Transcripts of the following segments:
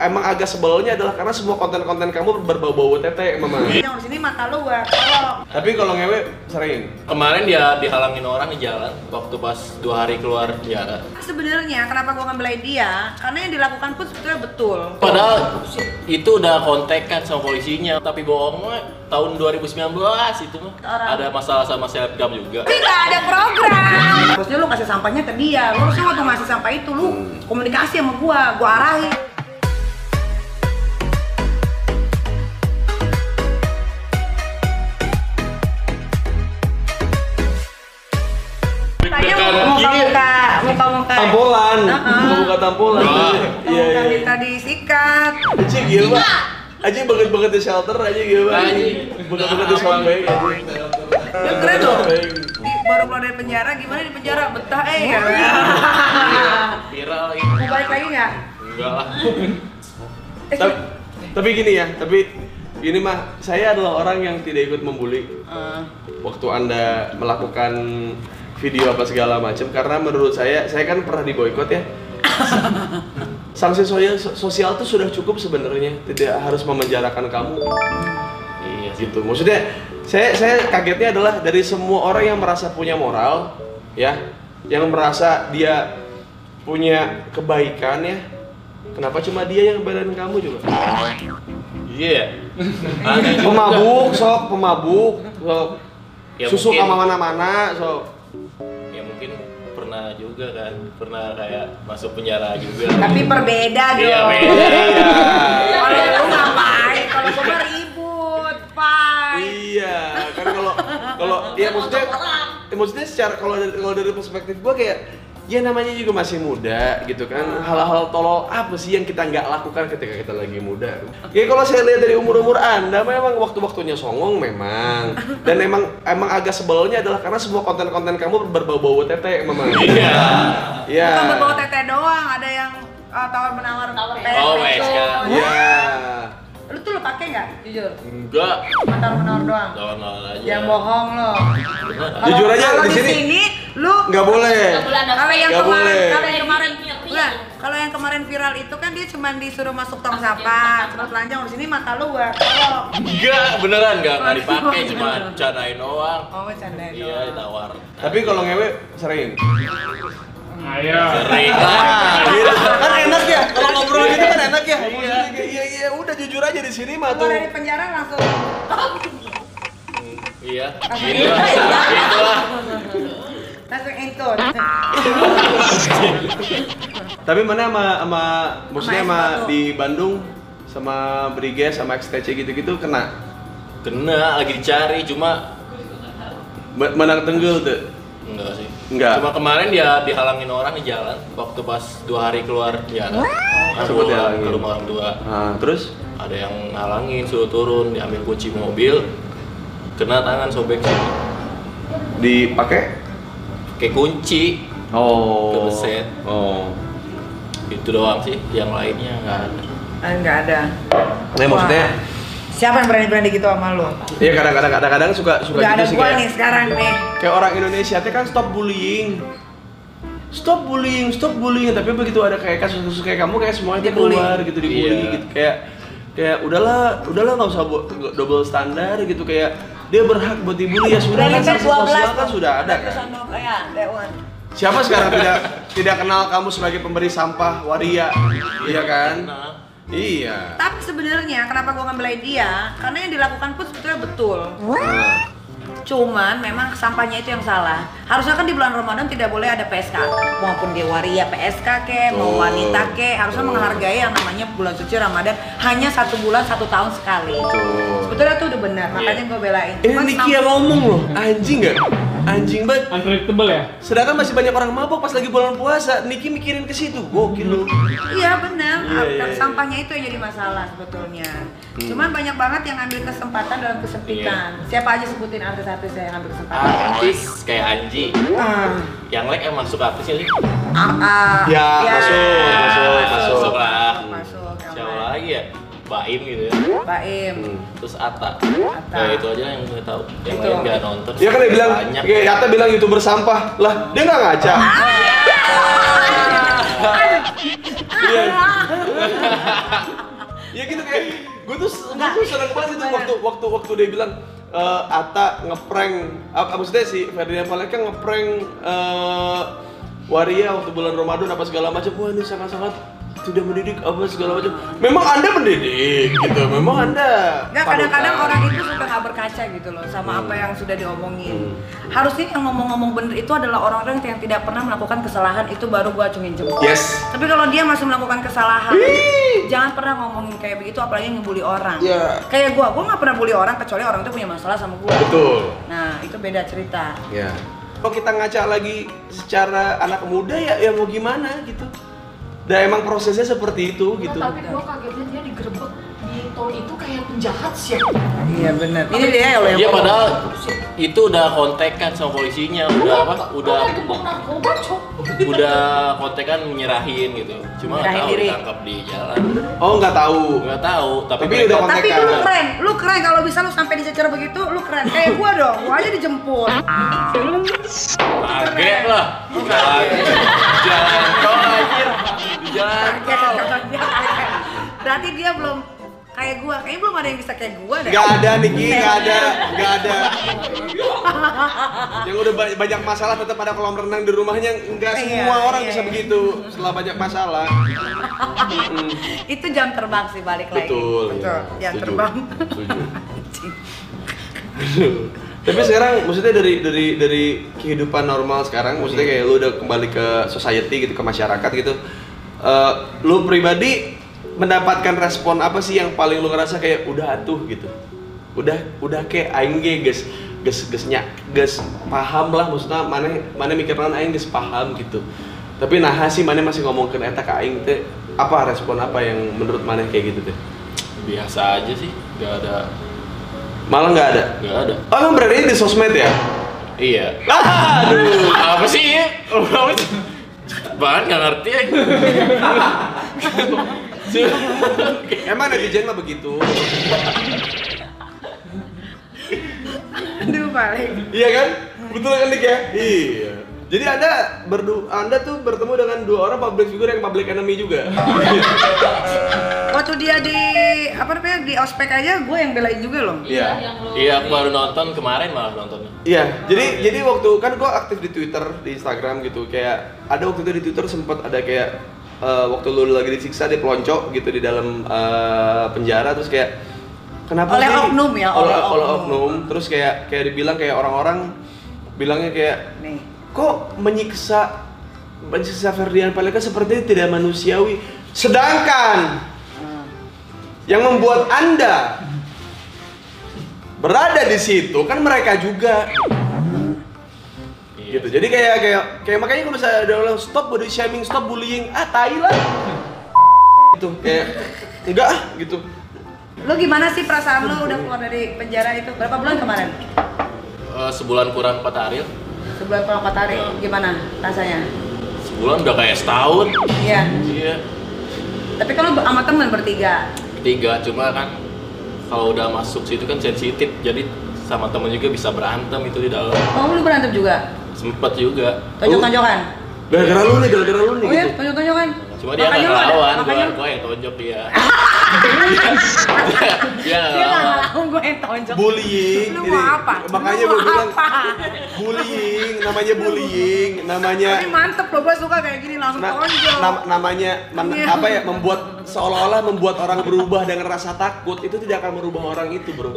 Emang agak sebelnya adalah karena semua konten-konten kamu berbau-bau tete, mama. Yang di sini mata lu gua. Tapi kalau ngewe sering. Kemarin dia dihalangin orang di jalan waktu pas dua hari keluar penjara. Sebenarnya kenapa gua ngebelain dia? Karena yang dilakukan pun sebetulnya betul. Padahal itu udah kontekan sama polisinya, tapi bohong mah tahun 2019 itu mah Orang. ada masalah sama selebgram juga. Tapi nggak ada program. Harusnya lu kasih sampahnya ke dia. Lu harusnya waktu ngasih sampah itu lu komunikasi sama gua, gua arahin. Tanya muka-muka, muka-muka. Tampolan, buka tampolan. Iya, iya. Minta disikat. Aji gila. Aji banget-banget di shelter aja gila. Aji. Banget-banget di sombeng. Ya keren loh. Baru keluar dari penjara, gimana di penjara? Betah eh ya. Viral ini. Mau balik lagi nggak? Enggak lah. Eh, Tapi, tapi gini ya, tapi ini mah saya adalah orang yang tidak ikut membuli eh, waktu anda melakukan video apa segala macam karena menurut saya saya kan pernah di boykot ya. Sanksi sosial sosial itu sudah cukup sebenarnya tidak harus memenjarakan kamu. Iya gitu. Maksudnya saya saya kagetnya adalah dari semua orang yang merasa punya moral ya yang merasa dia punya kebaikan ya kenapa cuma dia yang badan kamu juga? Iya. Juga. pemabuk sok pemabuk sok. Ya, susuk mungkin- sama mana-mana sok pernah juga kan, pernah kayak masuk penjara juga. Tapi berbeda dong. Iya, beda. Kalau lu ngapain? Kalau mah ribut, Pak. Iya, kan kalau kalau ya maksudnya ya maksudnya secara kalau dari kalau dari perspektif gua kayak ya namanya juga masih muda gitu kan. Hal-hal tolol apa sih yang kita nggak lakukan ketika kita lagi muda? Ya kalau saya lihat dari umur-umur anda memang waktu-waktunya songong memang. Dan emang emang agak sebelnya adalah karena semua konten-konten kamu berbau-bau tete memang. Iya. Iya. Bukan berbau tete doang, ada yang uh, tawar menawar tawar Oh. Iya Lu tuh lu pakai nggak? Jujur. Enggak. Tawar menawar doang. Lawan-lawan aja. Yang bohong lo. Jujur aja, di di sini- sini lu nggak boleh kalau yang Nggak kemarin boleh. kalau yang kemarin Iya, iya. Kalau yang kemarin viral itu kan dia cuma disuruh masuk tong sampah, terus telanjang di sini mata lu gua. Enggak, beneran enggak enggak dipakai cuma canain doang. Oh, bercanda Iya, ditawar. tapi kalau ngewe sering Ayo. Sering. Gitu. kan enak ya kalau ngobrol gitu kan enak ya maksudnya kayak iya iya udah jujur aja di sini mah tuh Keluar dari penjara langsung Iya. Gitu lah. Gitu lah. langsung intun. tapi mana sama sama maksudnya Sama sama S1. di Bandung sama Briges sama XTC gitu-gitu kena Kena lagi dicari cuma Ma- menang tenggel tuh enggak sih. Enggak. Cuma kemarin dia dihalangin orang di jalan waktu pas dua hari keluar dihalangin. ke rumah orang tua. nah terus Ada yang ngalangin, suruh turun, diambil kunci mobil, kena tangan sobek sih. dipakai Kayak kunci, oh Kebeset. oh itu doang sih. Yang lainnya nggak ada. Ah, Enggak ada. nah maksudnya Wah. Siapa yang berani-berani gitu sama lu? ya kadang-kadang kadang-kadang suka suka Udah ada gitu sih gua kayak nih sekarang nih. kayak orang Indonesia teh kan stop bullying. Stop bullying stop bullying tapi begitu ada kayak kasus-kasus kayak kamu kayak semuanya Dibully. keluar gitu dibully Iya. gitu. Kayak kayak udahlah udahlah nggak usah bu- double standar gitu. Kayak dia berhak buat dibully ya sudah kan sosial kan sudah ada kan. siapa sekarang tidak tidak kenal kamu sebagai pemberi sampah waria? Iya kan? Nah, iya Tapi sebenarnya kenapa gua ngebelain dia? Karena yang dilakukan pun sebetulnya betul. Nah, Cuman memang sampahnya itu yang salah. Harusnya kan di bulan Ramadan tidak boleh ada PSK. Maupun dia waria PSK ke, mau Betul. wanita ke, harusnya Betul. menghargai yang namanya bulan suci Ramadan hanya satu bulan satu tahun sekali. Betul. Sebetulnya itu udah benar, makanya gue belain. ini Cuman Niki yang ngomong loh anjing gak anjing banget Unpredictable ya? Sedangkan masih banyak orang mabok pas lagi bulan puasa, Niki mikirin ke situ. Gokil lu. Iya benar, Iya, iya, iya. sampahnya itu yang jadi masalah sebetulnya. Hmm. Cuman banyak banget yang ngambil kesempatan dalam kesempitan. Siapa aja sebutin artis-artis yang ngambil kesempatan? artis kayak Anji. Ah, Yang like emang suka artisnya sih. ah, ah, Ya, masuk, masuk, masuk. Masuk lah. Masuk, yang Siapa lain. lagi ya? Baim gitu ya. Baim. Hmm. Terus Ata. Atta. Ya itu aja yang gue tahu. Yang Itu. lain nggak nonton. Ya kan dia bilang, banyak. kayak Yata bilang youtuber sampah. Lah, dia nggak ngaca. Iya. Iya gitu kayak gue tuh gue tuh seneng banget itu waktu waktu waktu dia bilang eh, Ata ngeprank apa maksudnya si Ferdinand Paleka ngeprank eh, Waria waktu bulan Ramadan apa segala macam wah ini sangat-sangat tidak mendidik apa segala macam memang anda mendidik gitu memang anda Nggak, kadang-kadang orang itu suka nggak berkaca gitu loh sama apa yang sudah diomongin. Hmm. Harusnya yang ngomong-ngomong bener itu adalah orang-orang yang tidak pernah melakukan kesalahan itu baru gua acungin jempol. yes Tapi kalau dia masih melakukan kesalahan, Ih. jangan pernah ngomongin kayak begitu apalagi ngebully orang. Iya. Kayak gua, gua nggak pernah bully orang kecuali orang itu punya masalah sama gua. betul Nah, itu beda cerita. Ya. Kalau kita ngaca lagi secara anak muda ya ya mau gimana gitu. Dan emang prosesnya seperti itu gitu. Nah, tapi gua kagetnya dia digerebek di tol itu kayak penjahat sih. Iya benar. Ini dia loh yang Iya ngomong. padahal itu udah kontekan sama polisinya, udah apa? Udah Udah gebok narkoba, Cok. udah kontekan menyerahin gitu. Cuma nggak tahu ditangkap di jalan. Oh nggak tahu. Nggak tahu, tapi, Tapi udah Tapi kontekan. itu lu keren, lu keren kalau bisa lu sampai dicecer begitu, lu keren. Kayak gua dong, gua aja dijemput. kaget lah. Kaget. Jalan tol jalan tol. Berarti dia belum kayak gua, kayaknya belum ada yang bisa kayak gua deh. Gak ada Niki, gak ada, gak ada. Yang udah ba- banyak masalah tetap ada kolam renang di rumahnya. Enggak Iya, semua orang iya, bisa iya. begitu setelah banyak masalah. Itu jam terbang sih balik lagi. Betul. Betul. ya. Jam Setuju, terbang. Tapi sekarang maksudnya dari dari dari kehidupan normal sekarang, maksudnya kayak lu udah kembali ke society gitu, ke masyarakat gitu. Eh, lu pribadi mendapatkan respon apa sih yang paling lu ngerasa kayak udah atuh gitu. Udah udah kayak aing ge geus geus geus nya geus paham lah maksudnya mana mana mikiran aing geus paham gitu. Tapi nah sih mana masih ngomongkeun eta ka aing teh apa respon apa yang menurut mana kayak gitu teh? Biasa aja sih, nggak ada, Malah nggak ada. nggak ada. Oh berarti di sosmed ya? Iya. Aduh. Apa sih? Apa sih? Banget nggak ngerti ya. Emang netizen mah begitu. Aduh balik. Iya kan? Betul kan Dik ya? Iya. Jadi anda berdu anda tuh bertemu dengan dua orang public figure yang public enemy juga. Waktu dia di apa namanya di ospek aja, gue yang belain juga loh. Iya. Iya, aku baru nonton kemarin malah nontonnya. Iya. Jadi jadi waktu kan gua aktif di Twitter, di Instagram gitu. Kayak ada waktu itu di Twitter sempat ada kayak eh, waktu lu lagi disiksa di pelonco gitu di dalam eh, penjara terus kayak kenapa Oleh sih oknum ya, oleh, oleh oleh oknum. oknum terus kayak kayak dibilang kayak orang-orang bilangnya kayak Nih. kok menyiksa menyiksa Ferdian Paleka seperti tidak manusiawi sedangkan Hmm. yang membuat anda berada di situ kan mereka juga Iya. gitu jadi kayak kayak kayak makanya kalau misalnya ada orang stop body shaming stop bullying ah tai lah gitu kayak enggak ah gitu Lu gimana sih perasaan lu udah keluar dari penjara itu? Berapa bulan kemarin? Eh, sebulan kurang 4 hari. Sebulan kurang empat hari. Gimana rasanya? Sebulan udah kayak setahun. Iya. Iya. Tapi kalau sama temen bertiga. Tiga, cuma kan kalau udah masuk situ kan sensitif, jadi sama temen juga bisa berantem itu di dalam. Oh, lu berantem juga? Sempet juga. Tonjok-tonjokan? gara-gara lu nih gara-gara lu nih Oh iya, gitu tonjok-tonjokan? Cuma dia nggak ngelawan, gua, gua yang tonjok dia. dia dia nggak nggak ngelawan. ngelawan, gue yang tonjok. bullying Lu mau apa? makanya Lu gue mau bilang apa? bullying namanya bullying namanya Tapi mantep loh, gue suka kayak gini langsung na- tonjok. nam- namanya men- Iya. apa ya membuat seolah-olah membuat orang berubah dengan rasa takut itu tidak akan merubah orang itu bro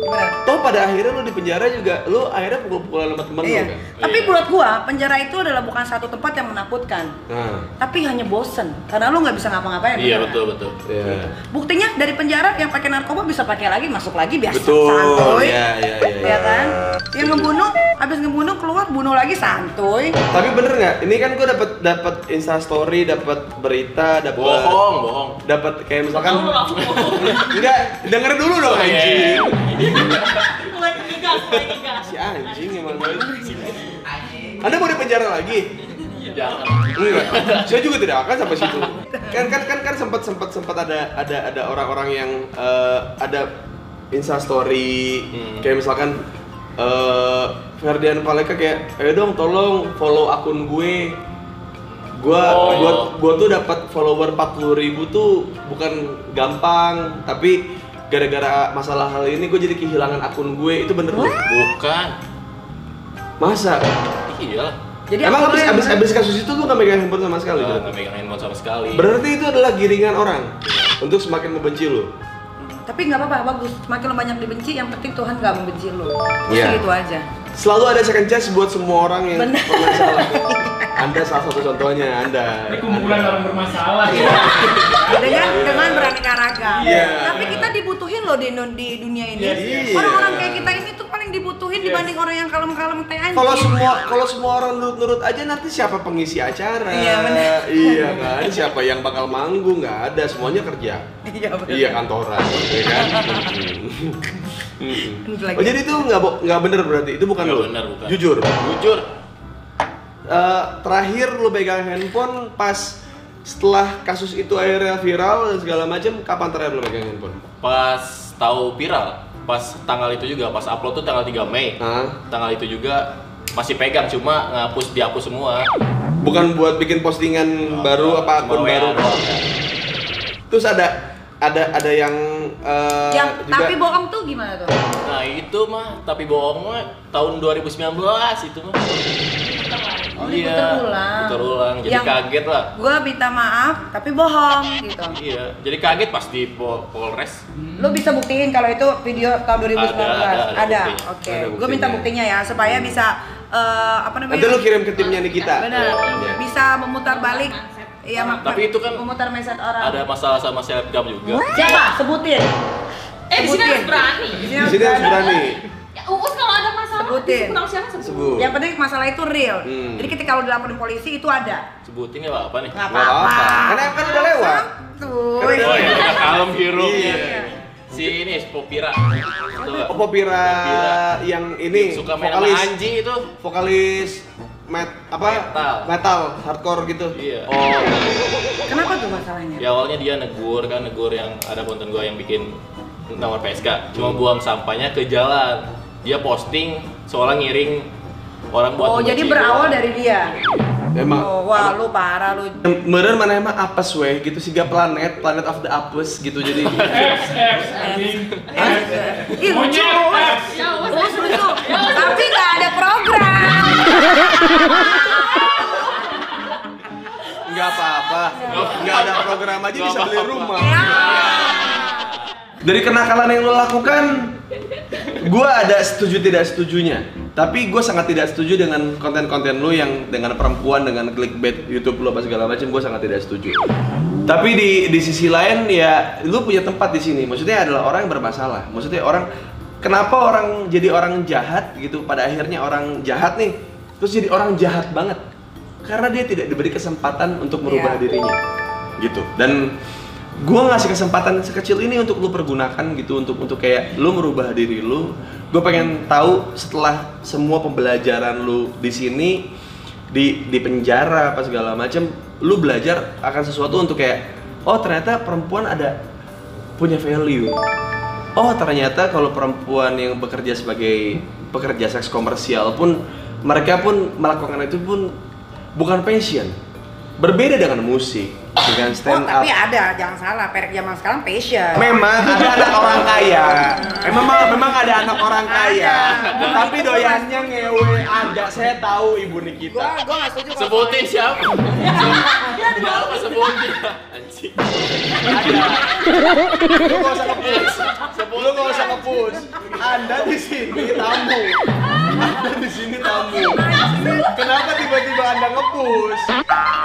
toh pada akhirnya lu di penjara juga lu akhirnya pukul-pukulan sama temen Iya. lu kan Tapi Iya. buat gua, penjara itu adalah bukan satu tempat yang menakutkan. nah Tapi hanya bosen, karena lu nggak bisa ngapa-ngapain. Iya betul betul. iya Buktinya dari penjara yang pakai narkoba bisa pakai lagi, masuk lagi biasa betul santuy. iya iya iya Ya kan? Yang ngebunuh, habis ngebunuh keluar bunuh lagi santuy. tapi bener nggak ini kan gue dapat dapat insta story dapat berita dapat Bohong, bohong. dapat kayak misalkan enggak denger dulu dong Oh, iya, anjing iya. Mulai ngegas, mulai ngegas. si anjing emang anda mau di penjara lagi Jangan. Enggak, saya juga tidak akan sampai situ. Kan kan kan kan sempat sempat sempat ada ada ada orang-orang yang eh, ada Insta story Hmm. kayak misalkan eh Ferdian Paleka kayak, ayo dong tolong follow akun gue. Gua Oh. gua gua tuh dapat follower 40 ribu tuh bukan gampang, tapi gara-gara masalah hal ini gue jadi kehilangan akun gue itu bener loh. Bukan. Masa? Iya. Jadi Emang abis, abis, abis kasus itu lu gak megang handphone sama sekali? Nggak Jon? nggak megang handphone sama sekali. Berarti itu adalah giringan orang untuk semakin membenci lu. Tapi nggak apa-apa, bagus. Makin lo banyak dibenci, yang penting Tuhan nggak membenci lo. Iya. Gitu aja. Selalu ada second chance buat semua orang yang Bener. pernah salah. Anda salah satu contohnya, Anda. Ini kumpulan Anda. orang bermasalah ya. dengan dengan beraneka ragam. Iya. Tapi kita dibutuhin loh di, di dunia ini. Iya. Orang-orang kayak kita ini tuh paling dibutuhin dibanding orang yang kalem-kalem teh anjing. Kalau semua kalau semua orang nurut-nurut aja nanti siapa pengisi acara? Iya, bener. Iya kan? Siapa yang bakal manggung? Nggak ada, semuanya kerja. Iya, bener. Iya kantoran, ya kan? Lagi. Oh jadi itu nggak nggak bener berarti itu bukan lo? bener, bukan. Jujur. Jujur. Eh, terakhir lu pegang handphone pas setelah kasus itu akhirnya viral dan segala macam, kapan terakhir lu pegang handphone? Pas tahu viral, pas tanggal itu juga, pas upload tuh tanggal 3 Mei. Hah? Tanggal itu juga masih pegang, cuma ngapus dihapus semua. Bukan buat bikin postingan baru apa akun baru? ya. Terus ada ada ada yang eh, yang juga tapi bohong tuh gimana tuh? Nah itu mah, tapi bohong mah tahun 2019 itu mah. Oh, iya, diputer ulang. puter ulang. Jadi Yang- kaget lah. Gua minta maaf tapi bohong gitu. Iya, jadi kaget pas di Pol Polres. Lu bisa buktiin kalau itu video tahun 2019. Ada, ada, ada buktinya. Oke. Ada Gue minta buktinya. ya supaya bisa eh, apa namanya? Nanti lu kirim ke timnya Nikita. Benar. Iya. Bisa memutar balik Iya, mak- Tapi itu kan memutar mindset orang. Ada masalah sama selebgram juga. Siapa? Sebutin. Eh di sini harus berani. Di Di sini harus berani. Ya, Uus kalau ada masalah Sebutin. disebut sama siapa sebut. Sebut. Yang penting masalah itu real. Hmm. Jadi ketika lo dilaporin polisi itu ada. Sebutin nggak apa-apa nih. Nggak Nggak apa-apa. Karena kan udah lewat. Tuh. Oh iya, udah kalem hirupnya. Iya. Si ini Popira. Pira Popira. yang ini suka main sama vokalis Anji itu. vokalis met apa Metal. metal hardcore gitu. Iya. Oh. Kenapa tuh masalahnya? Ya awalnya dia negur kan, negur yang ada konten gua yang bikin nawar PSK. Cuma buang sampahnya ke jalan. Dia posting seolah ngiring orang buat Oh, jadi berawal dari dia. Emang Oh, wah lu parah lu. Meren mana emang apes weh gitu sih planet planet of the apes gitu jadi. Ih, lucu. Ya. Terus lucu. Tapi nggak ada program. nggak apa-apa nggak ada program aja bisa beli rumah Ya. dari kenakalan yang lo lakukan gue ada setuju tidak setujunya. Tapi gue sangat tidak setuju dengan konten-konten lo yang dengan perempuan dengan clickbait YouTube lo apa segala macam gue sangat tidak setuju. Tapi di di sisi lain ya lu punya tempat di sini. Maksudnya adalah orang yang bermasalah. Maksudnya orang kenapa orang jadi orang jahat gitu? Pada akhirnya orang jahat nih terus jadi orang jahat banget. Karena dia tidak diberi kesempatan untuk merubah Iya. dirinya. Gitu. Dan gua ngasih kesempatan sekecil ini untuk lu pergunakan gitu untuk untuk kayak lu merubah diri lu. Gue pengen tahu setelah semua pembelajaran lu di sini di di penjara apa segala macam lu belajar akan sesuatu untuk kayak oh ternyata perempuan ada punya value. Oh ternyata kalau perempuan yang bekerja sebagai pekerja seks komersial pun mereka pun melakukan itu pun bukan passion berbeda dengan musik dengan Oh, stand up tapi ada, jangan salah. Perek zaman sekarang passion. Memang ada anak orang kaya. Eh, memang memang ada anak orang kaya. Ada. Tapi doyannya ngewe ada. Saya tahu Ibu Gua Nikita. gua nggak setuju. kalau Sebutin siapa? Siapa sebutin? Anjing. Lu gak usah kepus. Lu gak usah kepus. Anda di sini tamu. Anda di sini tamu. Kenapa tiba-tiba Anda ngepus?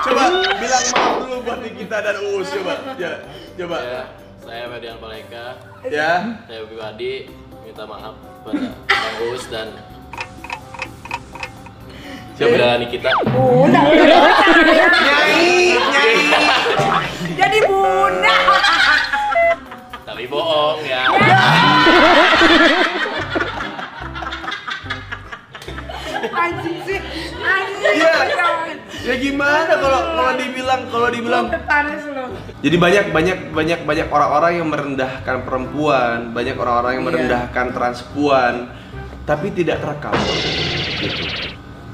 Coba bilang maaf dulu buat Nikita dan Uus coba. Ya, coba. Ya, saya Ferdian Paleka. Ya. Saya pribadi minta maaf pada Bang Uus dan Siapa? Siapa Nikita? Bunda. Nyai, nyai. Jadi bunda. Tapi bohong ya. Anjing sih. Anjing. Iya. Ya gimana kalau kalau dibilang kalau dibilang. Jadi banyak banyak banyak banyak orang-orang yang merendahkan perempuan, banyak orang-orang yang Iya. merendahkan transpuan, tapi tidak terekam. Gitu.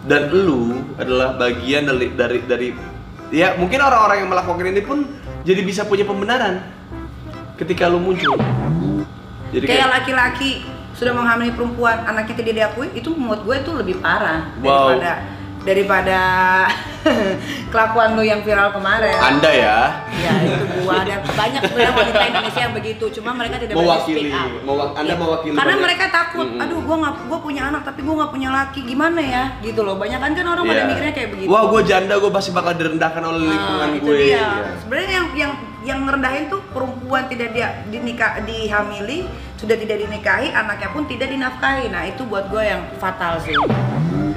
Dan lu adalah bagian dari dari dari ya mungkin orang-orang yang melakukan ini pun jadi bisa punya pembenaran ketika lu muncul. Jadi kayak laki-laki sudah menghamili perempuan anaknya tidak diakui itu menurut gue itu lebih parah Wow. daripada daripada kelakuan lu yang viral kemarin Anda ya ya itu gua ada banyak sebenarnya wanita Indonesia yang begitu cuma mereka tidak mewakili, speak up mewa- Anda Iya. mewakili karena banyak. mereka takut aduh gua nggak gua punya anak tapi gua nggak punya laki gimana ya gitu loh banyak kan kan orang pada Iya. mikirnya kayak begitu Wah, gue janda, gue pasti bakal direndahkan oleh lingkungan Nah, itu gue. dia. Iya. Sebenarnya yang yang yang ngerendahin tuh perempuan tidak dia dinikah dihamili, sudah tidak dinikahi, anaknya pun tidak dinafkahi. Nah, itu buat gue yang fatal sih.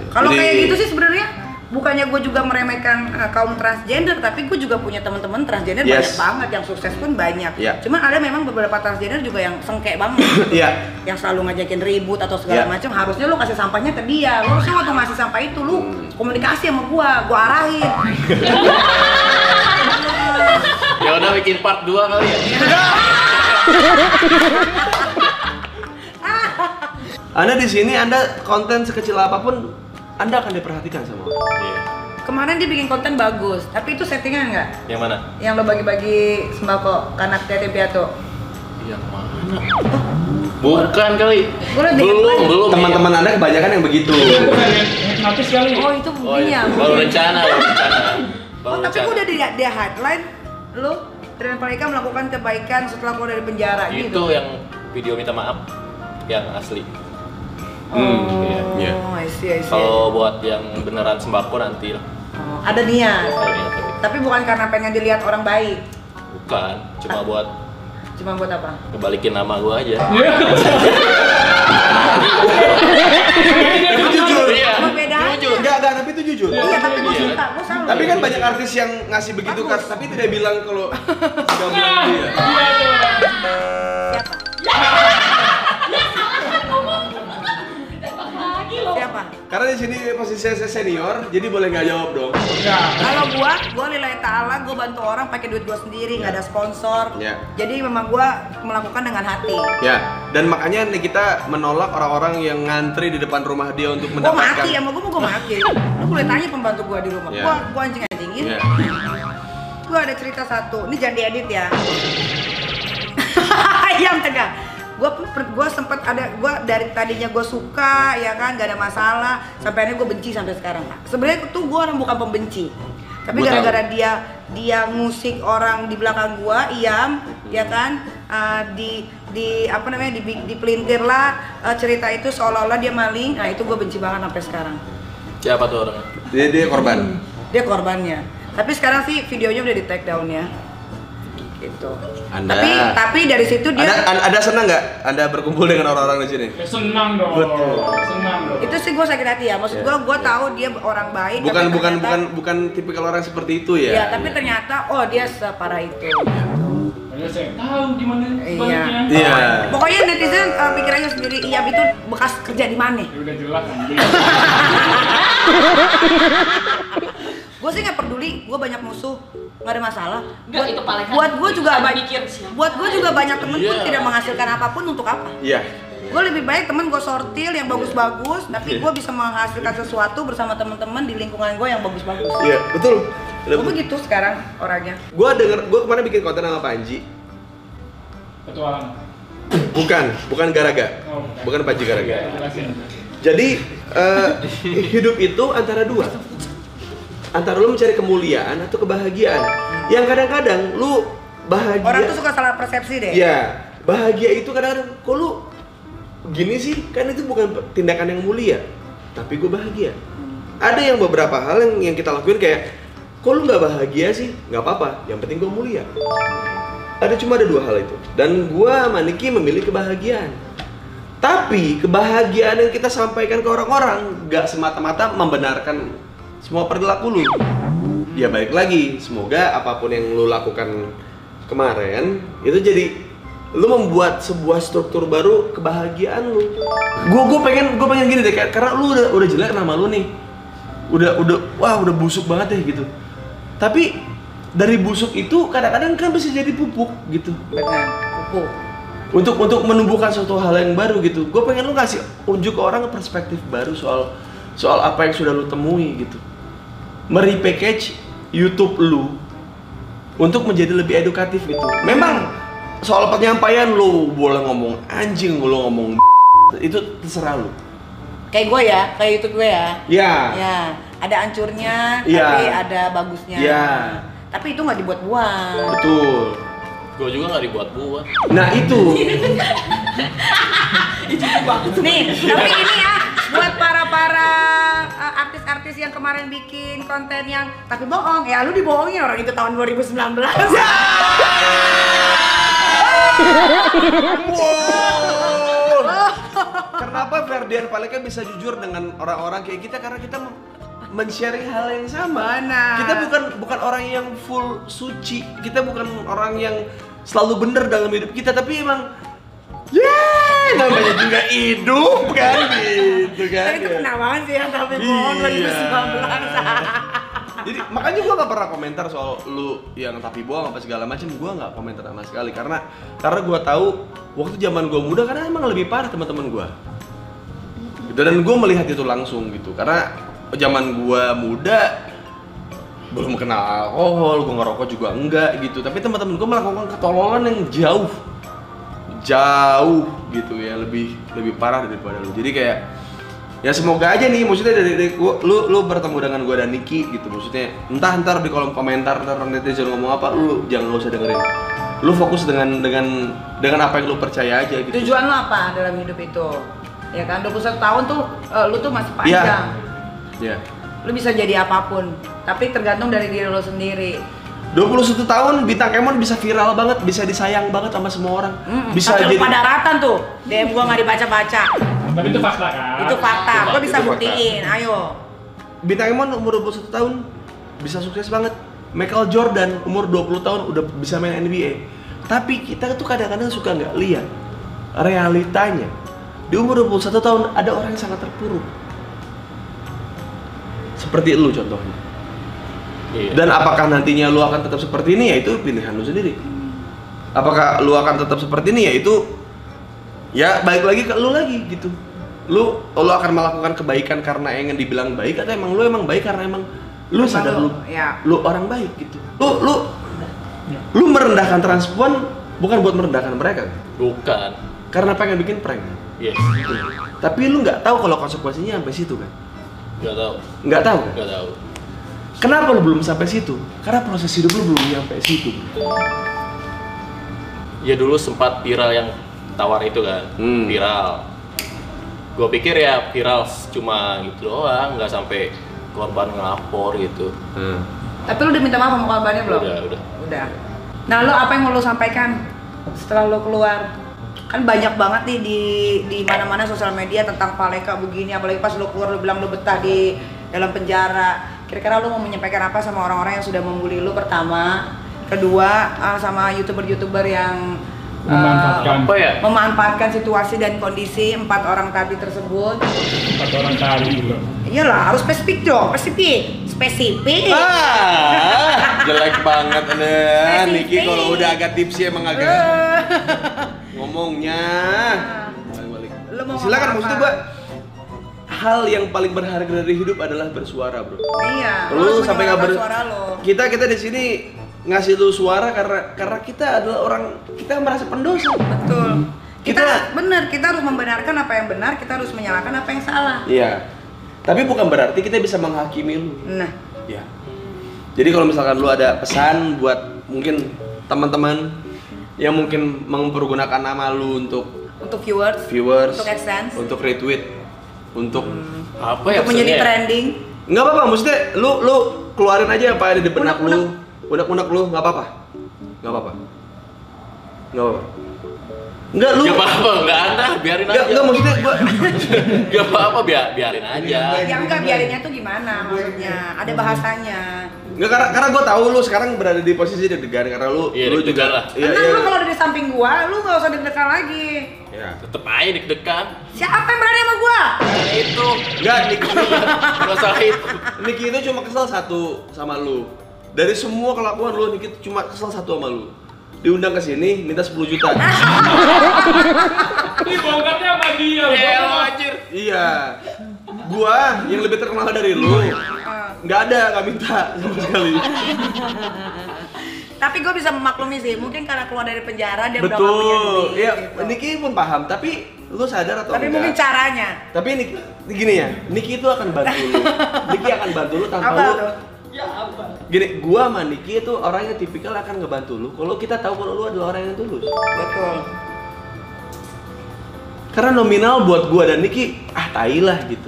Kalau kayak gitu sih sebenarnya bukannya gue juga meremehkan uh, kaum transgender, tapi gue juga punya teman-teman transgender Yes. banyak banget yang sukses pun banyak. Iya. Cuman ada memang beberapa transgender juga yang sengke banget. Iya. yang selalu ngajakin ribut atau segala Iya. macam harusnya lu kasih sampahnya ke dia lu harusnya waktu ngasih sampah itu lu Hmm. komunikasi sama gua gua arahin Ya udah bikin part 2 kali ya. Anda di sini, Anda konten sekecil apa pun, Anda akan diperhatikan sama orang. Iya. Kemarin dia bikin konten bagus, tapi itu settingan nggak? Yang mana? Yang lo bagi-bagi sembako ke anak yatim piatu. Yang mana? Bukan kali. Belum, headline. belum. Teman-teman Anda kebanyakan yang begitu. Itu bukan yang hipnotis kali. Oh itu Oh, begini iya. ya? Baru rencana, baru rencana. Oh tapi rencana. udah di, di headline, lu Trian Paleka melakukan kebaikan setelah keluar dari penjara Itu gitu. yang video minta maaf yang asli. Hmm, iya, iya. Oh, I see, I see. Kalau buat yang beneran sembako nanti lah. Oh, ada niat. Kalau ini tapi Tapi bukan karena pengen dilihat orang baik. bukan, cuma buat Cuma buat apa? kebalikin nama gua aja. Iya. Itu jujur. Iya. Itu jujur. Iya, tapi gua Iya. suka, gua selalu. Tapi kan banyak artis yang ngasih begitu kan, tapi tidak bilang kalau sudah bilang dia. Siapa? Siapa? Karena di sini posisi saya senior, jadi boleh nggak jawab dong. Kalau gua, gua nilai ta'ala, gua bantu orang pakai duit gua sendiri, nggak ada sponsor. Ya. Jadi memang gua melakukan dengan hati. Ya, dan makanya nih kita menolak orang-orang yang ngantri di depan rumah dia untuk Gua mendapatkan. maki, sama gua mau gua maki. Lu boleh tanya pembantu gua di rumah. Ya. Gua, gua anjing-anjingin. Ya. Gua ada cerita satu. Ini jangan diedit ya. Ayam tegang. Gua gua sempet ada gua dari tadinya gua suka ya kan gak ada masalah sampai akhirnya gua benci sampai sekarang. Sebenarnya tuh gua orang bukan pembenci. Tapi gara-gara dia dia ngusik orang di belakang gua, Iam, ya kan? eh, di di apa namanya di dipelintir lah eh, cerita itu seolah-olah dia maling. Nah, itu gua benci banget sampai sekarang. Siapa tuh orangnya? Dia dia korban. Dia korbannya. Tapi sekarang sih videonya udah di take down ya. Gitu. Anda- Tapi tapi dari situ dia Ada ada senang nggak Anda berkumpul dengan orang-orang di sini? Ya, senang dong. Betul. Senang dong. itu sih gue sakit hati ya. Maksud gue, gue tahu dia orang baik. Bukan tapi bukan ternyata- bukan bukan tipikal orang seperti itu Ya, ya. tapi ternyata oh dia separah itu. Padahal saya tahu di mana Iya. Iya. Pokoknya netizen uh, pikirannya sendiri, iya itu bekas kerja di mana? Ya udah jelas anjing. Gue sih nggak peduli, gue banyak musuh, nggak ada masalah. Enggak, buat, itu Paleka buat gue juga banyak, mikir siapa. buat gue juga banyak temen pun Iya. tidak menghasilkan apa pun untuk apa? Iya. Gue lebih baik temen gue sortil yang bagus-bagus, tapi gue bisa menghasilkan sesuatu bersama temen-temen di lingkungan gue yang bagus-bagus. Iya, betul. Gue begitu sekarang orangnya. Gue denger, gue kemarin bikin konten sama Panji. Petualang. Bukan, bukan Garaga. Oh, bukan. Bukan Panji Garaga. Jelasin. Jadi eh, hidup itu antara dua. Antara lu mencari kemuliaan atau kebahagiaan. Yang kadang-kadang lu bahagia. Orang tuh suka salah persepsi deh. Iya, bahagia itu kadang-kadang kok lu gini sih? Kan itu bukan tindakan yang mulia. Tapi gue bahagia. Ada yang beberapa hal yang yang kita lakuin kayak kok lu nggak bahagia sih? Nggak apa-apa. Yang penting gue mulia. Ada cuma ada dua hal itu. Dan gue sama Niki memilih kebahagiaan. Tapi kebahagiaan yang kita sampaikan ke orang-orang nggak semata-mata membenarkan semua perilaku lu. Ya balik lagi, semoga apa pun yang lu lakukan kemarin itu jadi lu membuat sebuah struktur baru kebahagiaan lu. Gue gue pengen gue pengen gini deh karena lu udah udah jelek nama lu nih. Udah udah wah udah busuk banget deh gitu. Tapi dari busuk itu kadang-kadang kan bisa jadi pupuk gitu Benar, pupuk. untuk untuk menumbuhkan suatu hal yang baru gitu. Gue pengen lu ngasih unjuk ke orang perspektif baru soal soal apa yang sudah lu temui gitu. Merepackage YouTube lu untuk menjadi lebih edukatif gitu. Memang soal penyampaian lu boleh ngomong anjing, lu ngomong itu terserah lu. Kayak gue ya, kayak YouTube gue ya. Ya. Ya, ada hancurnya, Iya. tapi ada bagusnya. Iya. Tapi itu nggak dibuat-buat. Betul. Gue juga nggak dibuat-buat. Nah, itu. Nih, tapi ini ya buat para para uh, artis-artis yang kemarin bikin konten yang tapi bohong ya lu dibohongin orang itu tahun 2019 Wow. Kenapa Ferdian Paleka bisa jujur dengan orang-orang kayak kita karena kita men-sharing hal yang sama. Benar. Kita bukan bukan orang yang full suci. Kita bukan orang yang selalu benar dalam hidup kita, tapi emang ya namanya juga hidup kan gitu kan. Itu kena banget sih yang tapi Iya. 2019 Jadi makanya gua gak pernah komentar soal lu yang tapi bohong apa segala macam gua nggak komentar sama sekali karena karena gua tahu waktu zaman gua muda karena emang lebih parah teman-teman gua. Gitu dan gua melihat itu langsung gitu karena zaman gua muda belum kenal alkohol, gua ngerokok juga enggak gitu. Tapi teman-teman gua melakukan ketololan yang jauh jauh gitu ya lebih lebih parah daripada lu. Jadi kayak ya semoga aja nih maksudnya dari, dari gua, lu lu bertemu dengan gua dan Niki gitu maksudnya entah ntar di kolom komentar ntar netizen ngomong apa lu jangan lu usah dengerin lu fokus dengan dengan dengan apa yang lu percaya aja gitu tujuan lo apa dalam hidup itu ya kan 21 tahun tuh eh, lu tuh masih Iya. panjang ya lu bisa jadi apa pun tapi tergantung dari diri lo sendiri. 21 tahun bintang Kemon bisa viral banget bisa disayang banget sama semua orang. Mm, bisa sampai jadi daratan tuh. DM gua nggak dibaca-baca. Tapi itu fakta kan? itu fakta. Itu gua bisa fakta. buktiin. Ayo. Bintang Kemon umur 21 tahun bisa sukses banget. Michael Jordan umur 20 tahun udah bisa main NBA tapi kita tuh kadang-kadang suka nggak lihat realitanya. Di umur 21 tahun ada orang yang sangat terpuruk seperti lu contohnya Iya. dan apakah nantinya lu akan tetap seperti ini ya itu pilihan lu sendiri apakah lu akan tetap seperti ini ya itu ya balik lagi ke lu lagi gitu lu lu akan melakukan kebaikan karena ingin dibilang baik atau emang lu emang baik karena emang lu Emang sadar lu, lu ya. lu orang baik gitu lu lu lu merendahkan transpuan bukan buat merendahkan mereka Bukan. karena pengen bikin prank Yes. tapi lu nggak tahu kalau konsekuensinya sampai situ kan Gak tahu. nggak tahu Gak tahu. kenapa lu belum sampai situ karena proses hidup lu belum nyampe situ Ya dulu sempat viral yang tawar itu kan. Hmm. Viral. Gue pikir ya viral cuma gitu doang, nggak sampai korban ngelapor gitu. Hmm. tapi lu udah minta maaf sama korbannya belum Udah, udah. udah nah lo apa yang mau lo sampaikan setelah lo keluar kan banyak banget nih di di mana-mana sosial media tentang Paleka begini apalagi pas lo keluar lo bilang lo betah di dalam penjara kira-kira lo mau menyampaikan apa sama orang-orang yang sudah membuli lo pertama kedua ah, sama youtuber-youtuber yang ah, Memanfaatkan. Apa ya? memanfaatkan situasi dan kondisi empat orang tadi tersebut Empat orang kali juga. iyalah harus spesifik dong spesifik spesifik Ah, jelek banget. Spesifik. Niki kalau udah agak tipsy emang agak Eh. Ngomongnya. Balik-balik. Silakan maksudnya gua hal yang paling berharga dari hidup adalah bersuara, Bro. iya Lu sampai nggak ber suara lo Kita kita di sini ngasih lu suara karena karena kita adalah orang kita merasa pendosa. Betul. Kita, Kita- benar, kita harus membenarkan apa yang benar, kita harus menyalahkan apa yang salah. Iya. Tapi bukan berarti kita bisa menghakimi lu. Nah, Ya. Jadi kalau misalkan lu ada pesan buat mungkin teman-teman yang mungkin mempergunakan nama lu untuk untuk viewers, viewers, Untuk AdSense. untuk retweet, untuk Apa ya? untuk menjadi trending, nggak apa-apa. Maksudnya lu lu keluarin aja apa ada di benak Unek-unek. lu, unek-unek lu nggak apa-apa, nggak apa-apa, nggak apa-apa. Nggak lu, Gak apa-apa, nggak ada, biarin aja. nggak maksudnya gua Gak apa-apa, biar, biarin aja. ya enggak biarinnya tuh gimana maksudnya? Ada bahasanya. Nggak karena karena gua tahu lu sekarang berada di posisi deg-degan karena lu Iya, lu deg-degan juga lah. iya Karena iya. lu kalau ada di samping gua, lu nggak usah deg-degan lagi. Iya. Tetep aja deg-degan. Siapa yang berani sama gua? Itu. Nggak, Niki, Masalah itu. Niki itu cuma kesel satu sama lu. Dari semua kelakuan lu, Niki cuma kesel satu sama lu. Diundang ke sini minta 10 juta. Ini bongkarnya sama dia. Ya anjir. iya. Gua yang lebih terkenal dari lu. Nggak ada nggak minta sama sekali Tapi gue bisa memaklumi sih, mungkin karena keluar dari penjara dia udah punya betul duit. iya gitu. Niki pun paham tapi lu sadar atau Tapi enggak mungkin caranya. tapi Niki gini ya Niki itu akan bantu lu Niki akan bantu lu tanpa Apa lu tuh? gini gua sama Niki itu orang yang tipikal akan ngebantu lu kalau kita tahu kalau lu adalah orang yang tulus Betul. karena nominal buat gua dan Niki ah tai lah gitu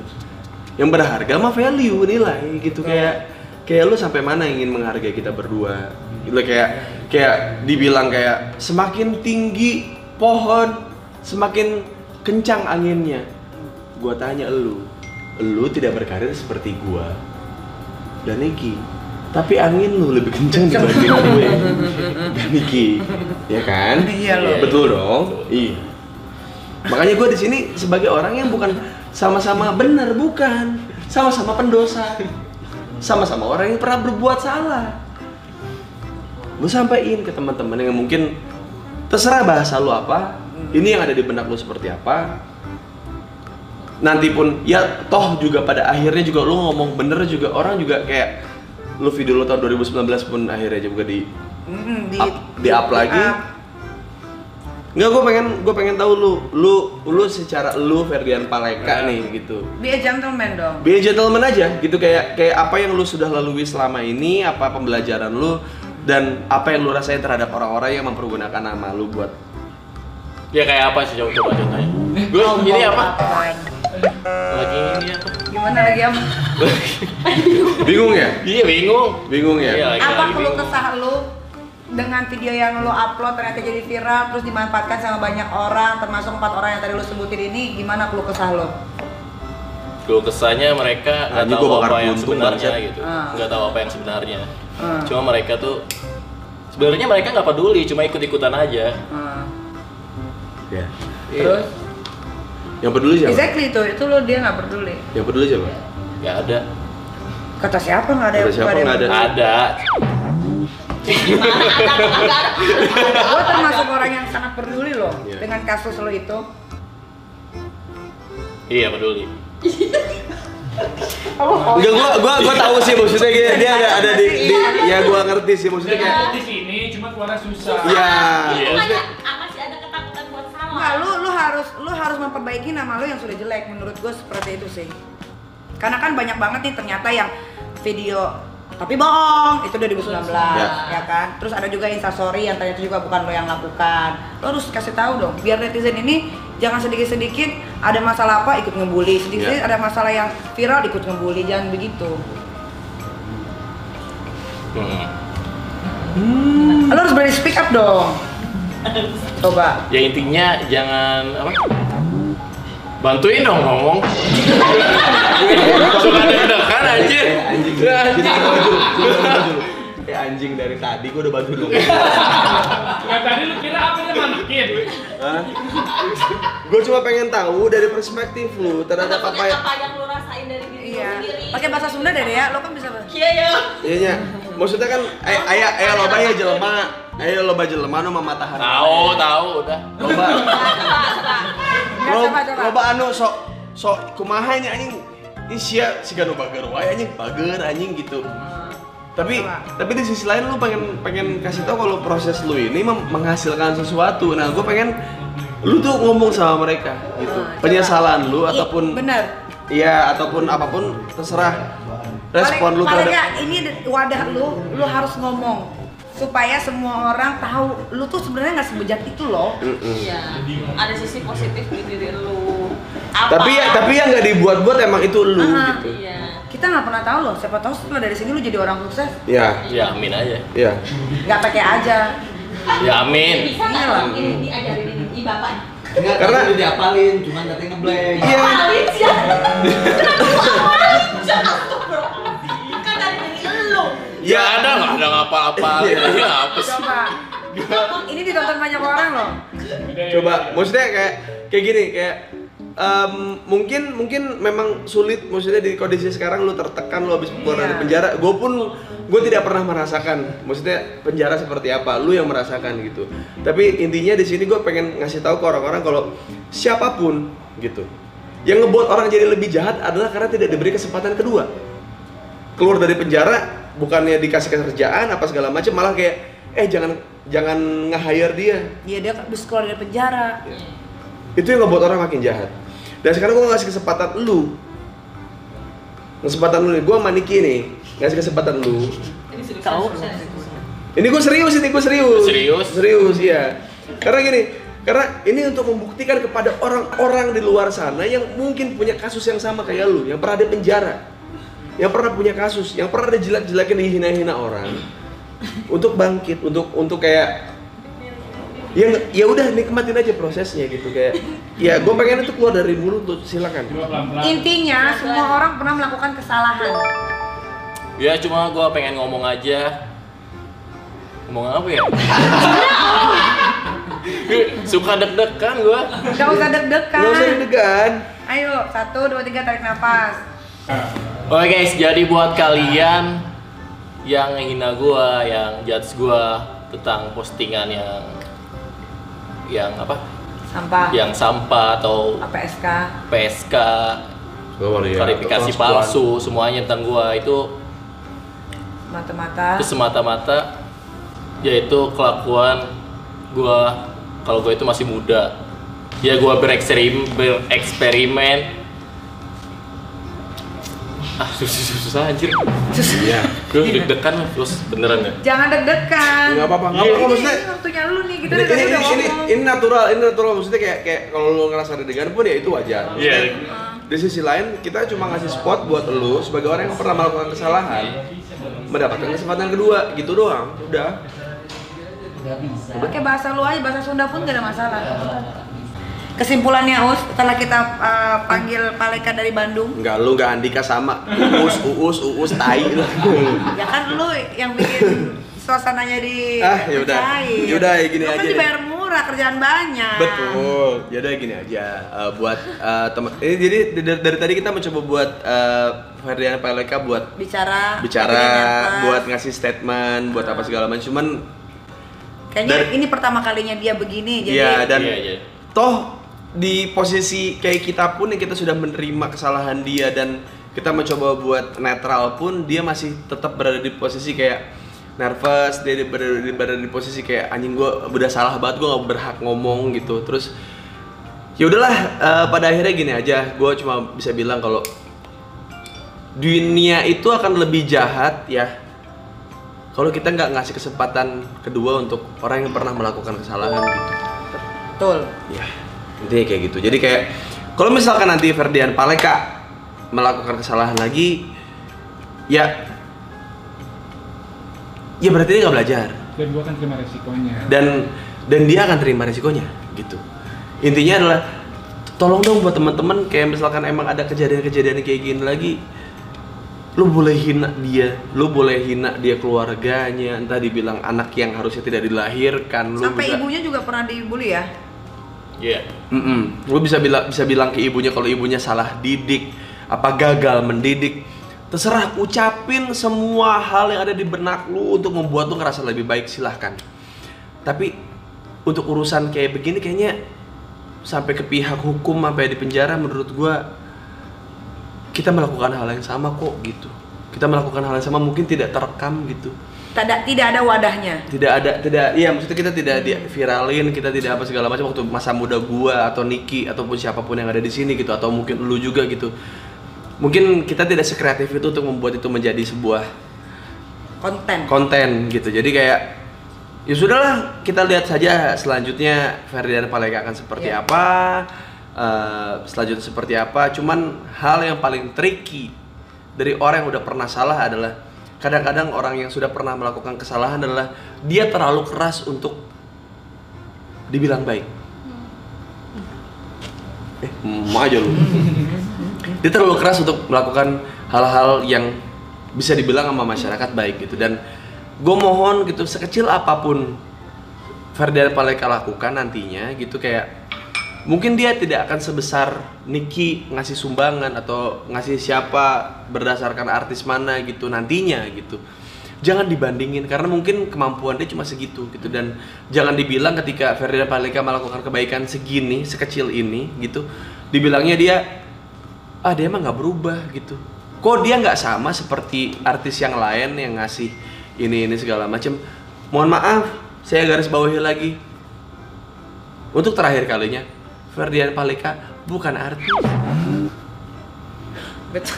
yang berharga mah value nilai gitu. Kayak kayak lu sampai mana ingin menghargai kita berdua? Gitu kayak kayak dibilang kayak semakin tinggi pohon semakin kencang anginnya. Gua tanya lu lu tidak berkarir seperti gua dan Niki tapi angin lu lebih kencang dibanding gue. Dan Niki ya kan? Iya loh. betul dong? Iya. Makanya gue di sini sebagai orang yang bukan sama-sama benar bukan. Sama-sama pendosa. Sama-sama orang yang pernah berbuat salah. Gue sampaikan ke teman-teman yang mungkin terserah bahasa lu apa ini yang ada di benak lu seperti apa. Nanti pun ya toh juga pada akhirnya juga lu ngomong bener juga orang juga kayak lu video lu tahun 2019 pun akhirnya juga di Mm, di, up, di up lagi. up. Nggak, gue pengen gue pengen tahu lu lu lu secara lu Ferdian Paleka nih gitu Be a gentleman dong. be a gentleman aja gitu kayak kayak apa yang lu sudah lalui selama ini apa pembelajaran lu dan apa yang lu rasain terhadap orang-orang yang mempergunakan nama lu buat Ya kayak apa sih coba coba contohnya? Gue ini apa? Lagi ini apa? Gimana lagi am? bingung ya Iya bingung. bingung ya Iya, Apa keluh kesah lu dengan video yang lu upload ternyata jadi viral terus dimanfaatkan sama banyak orang termasuk empat orang yang tadi lu sebutin ini gimana keluh kesah lu? Keluh kesahnya mereka nggak Anjing, tahu apa yang sebenarnya gitu. Ah. Nggak tahu apa yang sebenarnya. Hmm. Cuma mereka tuh sebenarnya mereka nggak peduli, cuma ikut-ikutan aja. Hmm. ya Terus? yang peduli siapa Exactly itu, itu lo dia nggak peduli. yang peduli siapa Nggak ada. Kata siapa nggak ada Kata yang siapa nggak ada? Ada. Gue termasuk orang yang sangat peduli loh Iya. dengan kasus lo itu. Iya peduli. Enggak, gua gua gua tahu sih maksudnya dia, dia ada ada di, di ya gua ngerti sih maksudnya kayak di sini cuma keluarnya susah. Iya. Iya. Apa sih ada ketakutan buat salah? Lu lu harus lu harus memperbaiki nama lu yang sudah jelek menurut gue seperti itu sih. Karena kan banyak banget nih ternyata yang video tapi bohong itu 2019 Ya. ya kan terus ada juga instastory yang ternyata juga bukan lo yang lakukan lo harus kasih tahu dong biar netizen ini jangan sedikit sedikit ada masalah apa ikut ngebully sedikit Ya. ada masalah yang viral ikut ngebully jangan begitu Hmm. lo harus berani speak up dong coba Ya intinya jangan apa? Bantuin dong ngomong. Suka deg-degan anjir. Eh, anjing. Ya, anjing. maju. Eh anjing dari tadi gua udah bantu dulu. Nah, tadi lu kira apa dia manakin? Hah? Gua cuma pengen tahu dari perspektif lu terhadap apa yang apa yang lu rasain dari diri lu iya sendiri? pakai bahasa Sunda deh ya lo kan bisa Iya ya. Iya nya. Maksudnya kan ay- aya aya loba ya jelema. Ayo loba jelema nu matahari. Tahu, tahu udah. Loba. Nggak, Lo- coba, coba. Loba anu sok sok kumaha nya anjing. Ih sia siga nu bager wae anjing, bager anjing gitu. Tapi Coba. tapi di sisi lain lu pengen pengen kasih tau kalau proses lu ini menghasilkan sesuatu. Nah, gue pengen lu tuh ngomong sama mereka gitu. Coba. Penyesalan lu Ih, ataupun bener Iya, ataupun apa pun terserah. Respon lu paling, paling terhadap ini wadah lu lu harus ngomong supaya semua orang tahu lu tuh sebenarnya nggak sebejat itu loh. Iya. Ada sisi positif di diri lu. Apa? Tapi ya tapi yang nggak dibuat-buat emang itu lu Aha. gitu. Iya. kita nggak pernah tahu loh siapa tahu setelah dari sini lu jadi orang sukses Ya, Ya amin aja. ya. nggak pakai aja Ya amin. Bisa nggak Iya. dong ini diajarin di, bapak? Enggak, Karena- karena udah diapalin, cuman katanya ngeblank. Iya. Apalin sih. Kenapa lu Ya ada nggak ada ngapa-apa. Iya. Ya apa sih? coba ini ditonton banyak orang loh Coba, maksudnya kayak kayak gini, kayak em, mungkin mungkin memang sulit maksudnya di kondisi sekarang lu tertekan lu habis keluar Iya. dari penjara. Gue pun gue tidak pernah merasakan, maksudnya penjara seperti apa, lu yang merasakan gitu. Tapi intinya di sini gue pengen ngasih tahu ke orang-orang kalau siapa pun gitu, yang ngebuat orang jadi lebih jahat adalah karena tidak diberi kesempatan kedua. keluar dari penjara bukannya dikasih kerjaan apa segala macam malah kayak eh jangan jangan nge-hire dia Iya dia habis keluar dari penjara. itu yang ngebuat orang makin jahat dan sekarang gue ngasih kesempatan lu kesempatan lu nih gue sama Niki nih ngasih kesempatan lu Ini serius. Tahu. serius. ini gue serius ini gue serius Serius? serius iya karena gini karena ini untuk membuktikan kepada orang-orang di luar sana yang mungkin punya kasus yang sama kayak lu yang pernah di penjara yang pernah punya kasus yang pernah dijelek-jelekin dihina-hina orang untuk bangkit untuk untuk kayak ya ya udah nikmatin aja prosesnya gitu kayak ya gue pengen itu keluar dari mulut tuh silakan. Intinya semua orang pernah melakukan kesalahan. Ya cuma gua pengen ngomong aja. Ngomong apa ya? Suka deg-degan gua. Gak usah deg-degan. nggak usah deg-degan Ayo, satu, dua, tiga, tarik nafas. Oke guys, jadi buat kalian yang hina gua, yang judge gua tentang postingan yang yang apa? Sampah. Yang sampah atau APSK. PSK, Iya, klarifikasi palsu, semuanya tentang gua itu Mata-mata. itu semata-mata yaitu kelakuan gua kalau gua itu masih muda ya gua berekserim bereksperimen ah susah susah, anjir iya gue deg-degan lah, terus beneran ya Jangan deg-degan. nggak apa-apa nggak Iya, apa-apa Ini, maksudnya waktunya lu nih, kita ini, dari udah ini, ini natural, ini natural maksudnya kayak kayak kalau lu ngerasa deg-degan pun ya itu wajar. Iya. Di sisi lain kita cuma ngasih spot buat lu sebagai orang yang pernah melakukan kesalahan mendapatkan kesempatan kedua gitu doang. Udah. Pakai bahasa lu aja, bahasa Sunda pun gak ada masalah. Kesimpulannya Us, setelah kita uh, panggil Paleka dari Bandung, Enggak lu enggak Andika sama. Uus, uus, uus, tai ya kan lu yang bikin suasananya di Ah, yaudah. Yaudah, ya gini Lu kan aja deh. dibayar murah, kerjaan banyak. Betul. Ya udah gini aja eh, buat eh, teman. Ini jadi dari, dari tadi kita mencoba buat eh, Ferdian Paleka buat Bicara, bicara, buat ngasih statement, buat apa segala macam. Cuman Kayaknya dari- ini pertama kalinya dia begini, jadi Iya dan Iya, iya. toh di posisi kayak kita pun yang kita sudah menerima kesalahan dia dan kita mencoba buat netral pun dia masih tetap berada di posisi kayak nervous dia di- berada di, berada di posisi kayak anjing gue udah salah banget gue nggak berhak ngomong gitu. Terus ya udahlah eh, pada akhirnya gini aja gue cuma bisa bilang kalau dunia itu akan lebih jahat ya kalau kita nggak ngasih kesempatan kedua untuk orang yang pernah melakukan kesalahan gitu. Betul. Ya, intinya kayak gitu. Jadi kayak kalau misalkan nanti Ferdian Paleka melakukan kesalahan lagi, ya, ya berarti dia nggak belajar Dan gua akan terima resikonya. dan dan dia akan terima resikonya gitu. Intinya adalah tolong dong buat teman-teman kayak misalkan emang ada kejadian-kejadian kayak gini lagi, lu boleh hina dia, lu boleh hina dia keluarganya, entah dibilang anak yang harusnya tidak dilahirkan, lu Sampai bisa- ibunya juga pernah dibully ya. Iya. Mm-mm. Lu bisa bilang bisa bilang ke ibunya kalau ibunya salah didik, apa gagal mendidik. Terserah ucapin semua hal yang ada di benak lu untuk membuat lu ngerasa lebih baik silahkan. Tapi untuk urusan kayak begini kayaknya sampai ke pihak hukum sampai di penjara menurut gua kita melakukan hal yang sama kok gitu. Kita melakukan hal yang sama mungkin tidak terekam gitu Tidak tidak ada wadahnya. tidak ada tidak iya maksudnya kita tidak di viralin kita tidak apa segala macam waktu masa muda gua atau Niki ataupun siapa pun yang ada di sini gitu atau mungkin lu juga gitu mungkin kita tidak sekreatif itu untuk membuat itu menjadi sebuah Konten. konten gitu jadi kayak ya sudahlah kita lihat saja selanjutnya Ferdian Paleka akan seperti Iya. apa eh, selanjutnya seperti apa cuman hal yang paling tricky dari orang yang udah pernah salah adalah kadang-kadang orang yang sudah pernah melakukan kesalahan adalah dia terlalu keras untuk dibilang baik. Eh mau aja lu. Dia terlalu keras untuk melakukan hal-hal yang bisa dibilang sama masyarakat baik gitu. Dan gue mohon gitu sekecil apa pun Ferdian Paleka lakukan nantinya gitu kayak mungkin dia tidak akan sebesar Niki ngasih sumbangan atau ngasih siapa berdasarkan artis mana gitu nantinya gitu. Jangan dibandingin karena mungkin kemampuan dia cuma segitu gitu. Dan jangan dibilang ketika Ferdian Paleka melakukan kebaikan segini sekecil ini gitu dibilangnya dia ah dia emang nggak berubah gitu. Kok dia nggak sama seperti artis yang lain yang ngasih ini ini segala macam mohon maaf saya garis bawahi lagi. Untuk terakhir kalinya Ferdian Paleka bukan artis. Betul.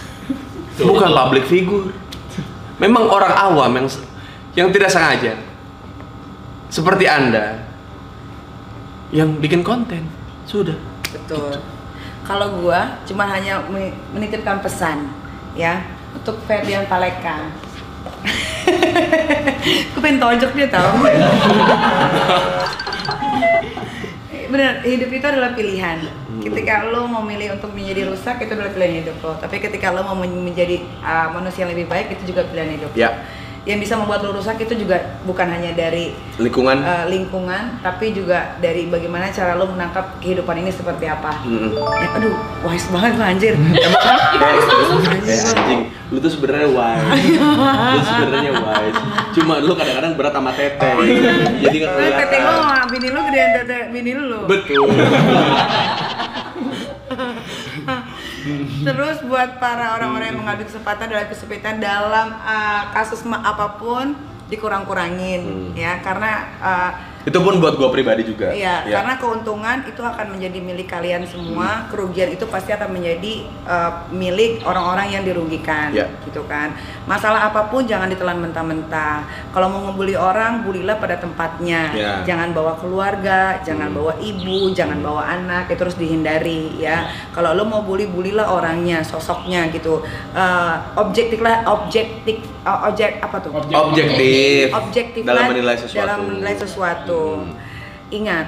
bukan public figure. Memang orang awam yang yang tidak sengaja. Seperti anda. Yang bikin konten. Sudah. Betul. Kalau gua cuma hanya me- menitipkan pesan ya untuk Ferdian Paleka. Gue pengen tonjok dia tau Bener, hidup itu adalah pilihan. Ketika lo mau milih untuk menjadi rusak itu adalah pilihan hidup lo. Tapi ketika lo mau men- menjadi uh, manusia yang lebih baik itu juga pilihan hidup. ya Yang bisa membuat lo rusak itu juga bukan hanya dari lingkungan uh, lingkungan, tapi juga dari bagaimana cara lo menangkap kehidupan ini seperti apa. Mm-mm. Ya, aduh, wise banget lo anjir. Eh, eh, anjing, lu tuh sebenarnya wise. lu sebenarnya wise. Cuma lu kadang-kadang berat sama tete. Jadi nggak Lu tete lo kelihatan. sama bini lu gedean tete bini lu. Betul. Terus buat para orang-orang yang mengambil kesempatan dalam kesempitan dalam uh, kasus apa pun dikurang-kurangin Hmm. ya karena uh, Itu pun buat gua pribadi juga. Iya, Ya. karena keuntungan itu akan menjadi milik kalian Hmm. semua, kerugian itu pasti akan menjadi uh, milik orang-orang yang dirugikan, Ya. gitu kan. Masalah apa pun jangan ditelan mentah-mentah. Kalau mau ngebully orang, bulilah pada tempatnya. Ya. Jangan bawa keluarga, jangan Hmm. bawa ibu, jangan bawa anak, itu harus dihindari ya. Kalau lo mau bully, bulilah orangnya, sosoknya gitu. Uh, objektif lah, objektif, uh, objek apa tuh? Objek. Objektif. objektif dalam menilai sesuatu. dalam menilai sesuatu. Hmm. Ingat,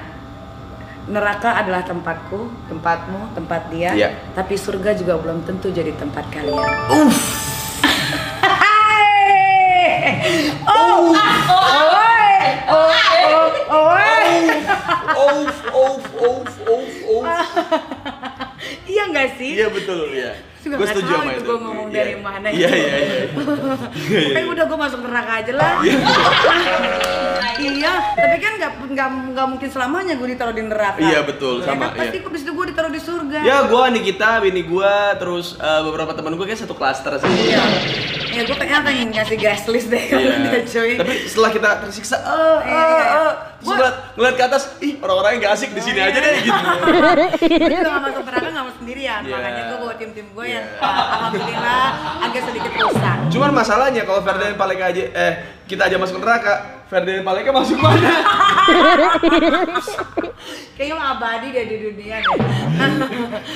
neraka adalah tempatku, tempatmu, tempat dia. Iya. Tapi surga juga belum tentu jadi tempat kalian. Uff. Oh, oi, oh, oh, oi. Uff, uff, uff, uff, uff. Iya nggak sih? Iya betul, iya. Gue nggak setuju sama itu gua ngomong Iya. dari mana Iya, itu. iya, iya. Pokoknya udah gue masuk neraka aja lah. iya, tapi kan nggak nggak nggak mungkin selamanya gue ditaruh di neraka. Iya, betul, Ya sama, kan? Pasti iya. habis itu gue ditaruh di surga. Ya, gua Nikita, bini gua, terus eh, beberapa teman gua kayak satu klaster sih. Iya. Ya gue kayaknya akan ngasih guest list deh kalau Iya. dia cuy. Tapi setelah kita tersiksa, eh, Iya, eh, iya. eh, terus ngeliat, ngeliat ke atas, ih orang-orang yang gak asik di sini Oh, aja iya. deh gitu. Gue juga gak masuk neraka gak mau sendirian, Iya. makanya gue bawa tim-tim gue yang Iya. alhamdulillah agak sedikit rusak. Cuman masalahnya kalau Ferdinand Paleka aja, eh kita aja masuk neraka, Ferdinand Paleka masuk mana? Kayaknya abadi deh di dunia deh.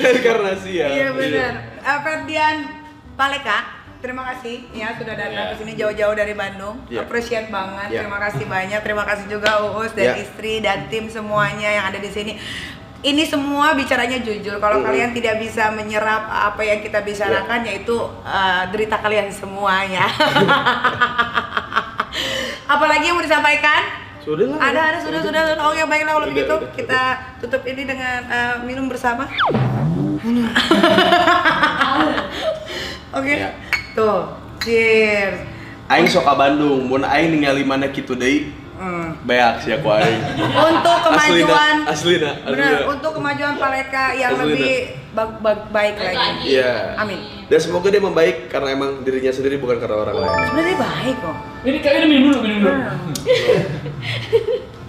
Reinkarnasi ya. iya benar. Uh, Ferdian Paleka, terima kasih ya sudah datang Iya. ke sini jauh-jauh dari Bandung. Iya. Appreciate banget. Iya. Terima kasih banyak. Terima kasih juga Uus dan Iya. istri dan tim semuanya yang ada di sini. Ini semua bicaranya jujur. Kalau Mhm. kalian tidak bisa menyerap apa yang kita bicarakan, Iya. yaitu uh, derita kalian semuanya. Apalagi yang mau disampaikan? Sudah lah. Ada, ada, sudah, sudah, sudah. Oke, baiklah kalau begitu kita tutup ini dengan uh, minum bersama. Oke, Ya. tuh, cheers. Aing soka Bandung, mun aing ningali mana kitu deui, Hmm. beak sih aku aing. Untuk kemajuan, aslina, aslina. benar, untuk kemajuan Paleka yang Aslina. lebih ba- ba- baik lagi. Iya. Amin. Dan semoga dia membaik karena emang dirinya sendiri bukan karena orang lain. Sebenarnya baik kok. Ini kayaknya minum dulu, minum dulu.